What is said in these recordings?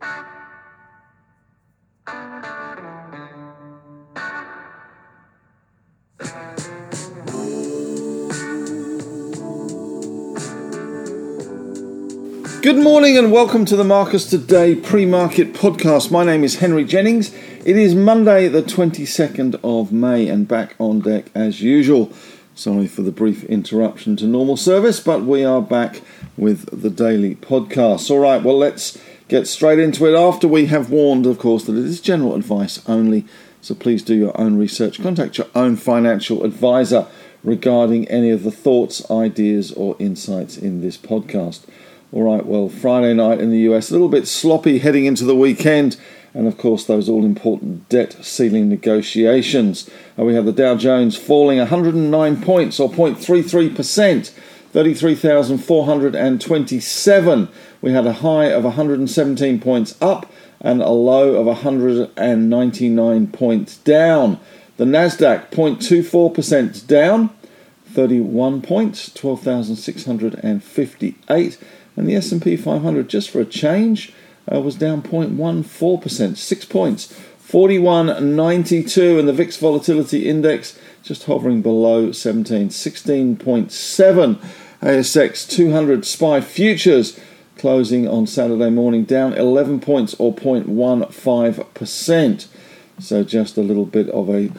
Good morning and welcome to the Marcus Today pre market podcast. My name is Henry Jennings. It is Monday, the 22nd of May, and back on deck as usual. Sorry for the brief interruption to normal service, but we are back with the daily podcast. All right, well, let's get straight into it. After we have warned, of course, that it is general advice only, so please do your own research. Contact your own financial advisor regarding any of the thoughts, ideas, or insights in this podcast. All right, well, Friday night in the US, a little bit sloppy heading into the weekend, and of course, those all important debt ceiling negotiations. Uh, we have the Dow Jones falling 109 points, or 0.33%, 33,427. We had a high of 117 points up and a low of 199 points down. The Nasdaq 0.24% down, 31 points, 12,658 and the S&P 500 just for a change uh, was down 0.14%, 6 points, 41.92 and the VIX volatility index just hovering below 17, 16.7 ASX 200 SPI futures closing on Saturday morning down 11 points or 0.15%. So just a little bit of a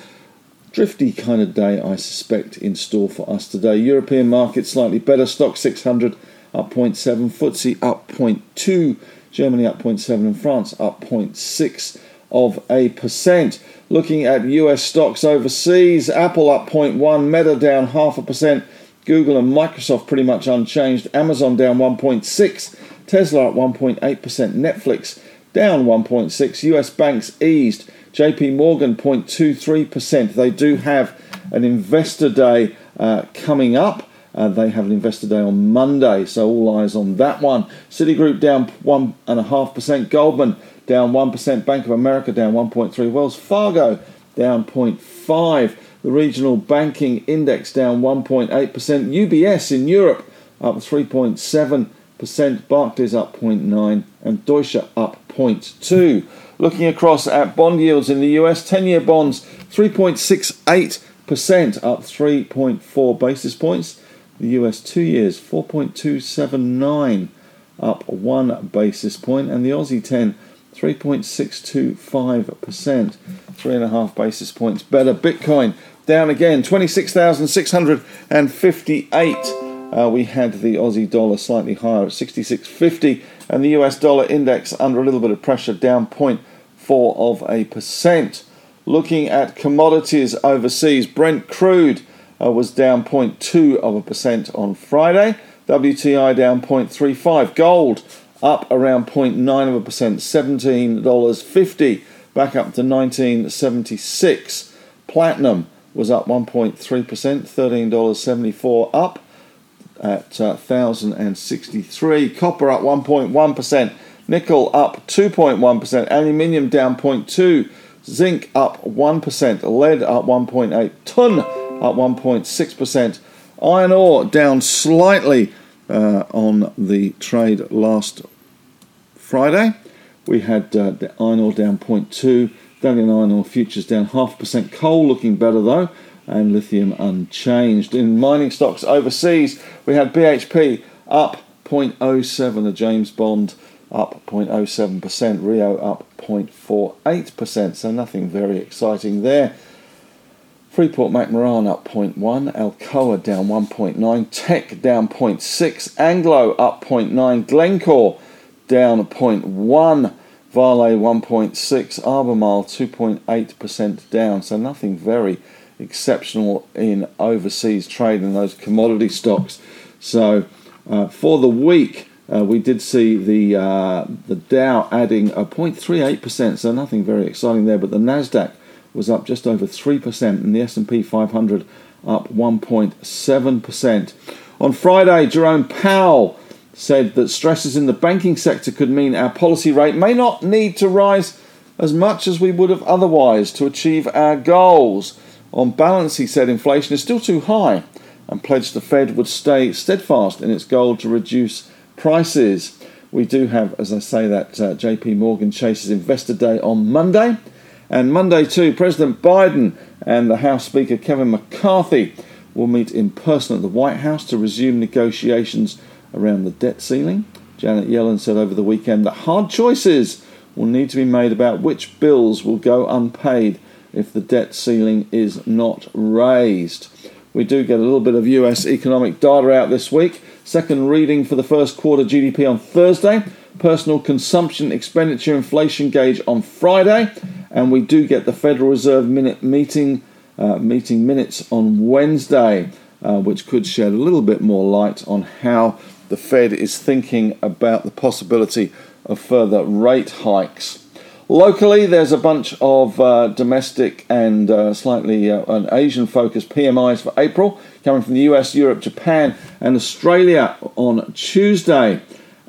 drifty kind of day, I suspect, in store for us today. European market slightly better. Stoxx 600 up 0.7, FTSE up 0.2, Germany up 0.7, and France up 0.6 of a percent. Looking at US stocks overseas, Apple up 0.1, Meta down half a percent, Google and Microsoft pretty much unchanged, Amazon down 1.6, Tesla up 1.8%, Netflix down 1.6, US banks eased, JP Morgan 0.23%. They do have an investor day uh, coming up. Uh, they have an investor day on Monday, so all eyes on that one. Citigroup down one and a half percent. Goldman down one percent. Bank of America down 1.3. Wells Fargo down 0.5. The regional banking index down 1.8 percent. UBS in Europe up 3.7 percent. Barclays up 0.9 and Deutsche up 0.2. Looking across at bond yields in the US, 10-year bonds 3.68 percent, up 3.4 basis points. The US two years 4.279 up one basis point, and the Aussie 10 3.625%, three and a half basis points better. Bitcoin down again 26,658. Uh, we had the Aussie dollar slightly higher at 66.50, and the US dollar index under a little bit of pressure, down 0.4 of a percent. Looking at commodities overseas, Brent crude uh, was down 0.2 of a percent on Friday. WTI down 0.35. Gold up around 0.9 of a percent, $17.50, back up to 1976. Platinum was up 1.3%, $13.74 up at uh, 1063. Copper up 1.1%, nickel up 2.1%, aluminium down 0.2, zinc up 1%, lead up 1.8, tin up 1.6%. Iron ore down slightly uh, on the trade last Friday. We had uh, the iron ore down 0.2, Dalian iron ore futures down half percent. Coal looking better though, and lithium unchanged. In mining stocks overseas, we had BHP up 0.07, the James Bond up 0.07%, Rio up 0.48%, so nothing very exciting there. Freeport McMoran up 0.1, Alcoa down 1.9, Teck down 0.6, Anglo up 0.9, Glencore down 0.1, Vale 1.6, Albemarle 2.8% down. So nothing very exceptional in overseas trade in those commodity stocks. So uh, for the week, uh, we did see the uh, the Dow adding a 0.38%, so nothing very exciting there. But the Nasdaq was up just over 3%, and the S&P 500 up 1.7%. On Friday, Jerome Powell said that stresses in the banking sector could mean our policy rate may not need to rise as much as we would have otherwise to achieve our goals. On balance, he said inflation is still too high and pledged the Fed would stay steadfast in its goal to reduce prices. we do have, as I say, that uh, JP Morgan Chase's Investor Day on Monday. And Monday, too, President Biden and the House Speaker Kevin McCarthy will meet in person at the White House to resume negotiations around the debt ceiling. Janet Yellen said over the weekend that hard choices will need to be made about which bills will go unpaid if the debt ceiling is not raised. We do get a little bit of US economic data out this week. Second reading for the first quarter GDP on Thursday. Personal consumption expenditure inflation gauge on Friday. And we do get the Federal Reserve minute meeting, uh, meeting minutes on Wednesday, uh, which could shed a little bit more light on how the Fed is thinking about the possibility of further rate hikes. Locally, there's a bunch of uh, domestic and uh, slightly uh, an Asian focused PMIs for April coming from the US, Europe, Japan, and Australia on Tuesday.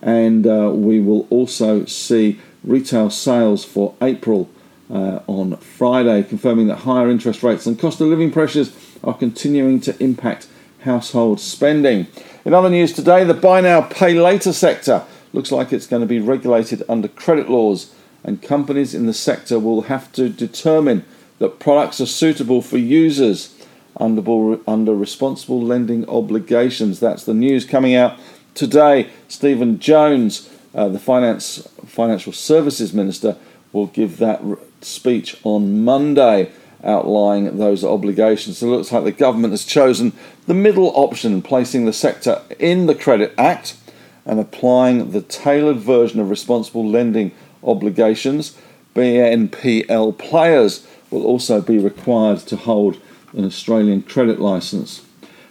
And uh, we will also see retail sales for April uh, on Friday, confirming that higher interest rates and cost of living pressures are continuing to impact household spending. In other news today, the buy now, pay later sector looks like it's going to be regulated under credit laws and companies in the sector will have to determine that products are suitable for users under, under responsible lending obligations. That's the news coming out today. Stephen Jones, uh, the finance financial services minister, will give that speech on Monday outlining those obligations. So it looks like the government has chosen the middle option, placing the sector in the Credit Act and applying the tailored version of responsible lending obligations, BNPL players will also be required to hold an Australian credit license.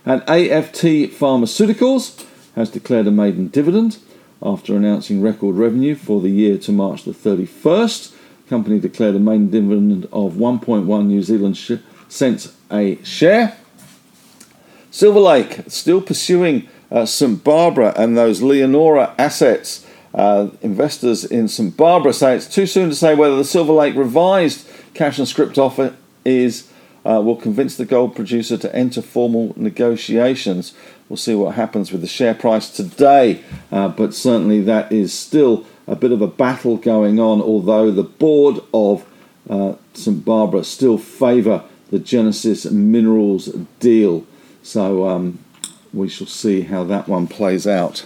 And AFT Pharmaceuticals has declared a maiden dividend after announcing record revenue for the year to March the 31st. Company declared a maiden dividend of 1.1 New Zealand sh- cents a share. Silver Lake still pursuing uh, St Barbara and those Leonora assets uh, investors in St Barbara say it's too soon to say whether the Silver Lake revised cash and script offer is uh, will convince the gold producer to enter formal negotiations. We'll see what happens with the share price today, uh, but certainly that is still a bit of a battle going on. Although the board of uh, St Barbara still favour the Genesis Minerals deal, so um, we shall see how that one plays out.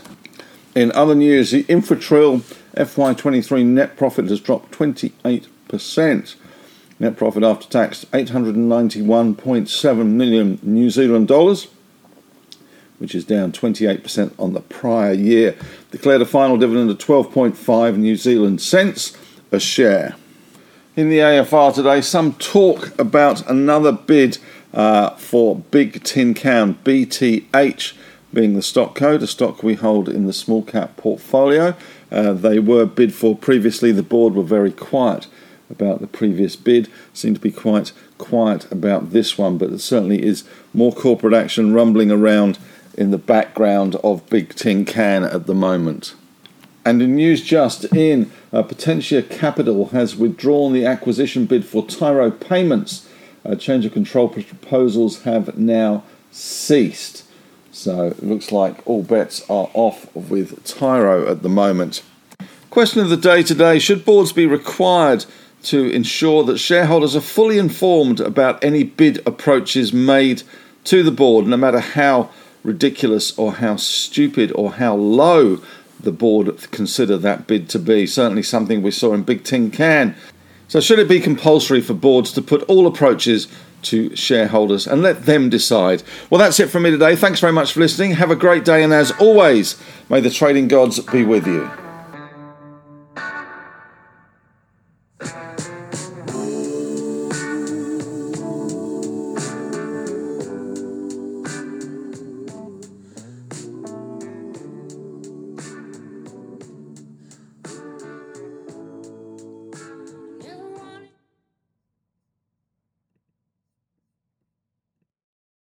In other news, the Infratil FY23 net profit has dropped 28%. Net profit after tax 891.7 million New Zealand dollars, which is down 28% on the prior year. Declared a final dividend of 12.5 New Zealand cents a share. In the AFR today, some talk about another bid uh, for Big Tin Can BTH being the stock code, a stock we hold in the small cap portfolio. Uh, they were bid for previously. The board were very quiet about the previous bid, seem to be quite quiet about this one, but there certainly is more corporate action rumbling around in the background of Big Tin Can at the moment. And in news just in, uh, Potentia Capital has withdrawn the acquisition bid for Tyro Payments. Uh, change of control proposals have now ceased. So it looks like all bets are off with Tyro at the moment. Question of the day today Should boards be required to ensure that shareholders are fully informed about any bid approaches made to the board, no matter how ridiculous or how stupid or how low the board consider that bid to be? Certainly something we saw in Big Tin Can. So, should it be compulsory for boards to put all approaches to shareholders and let them decide. Well, that's it from me today. Thanks very much for listening. Have a great day, and as always, may the trading gods be with you.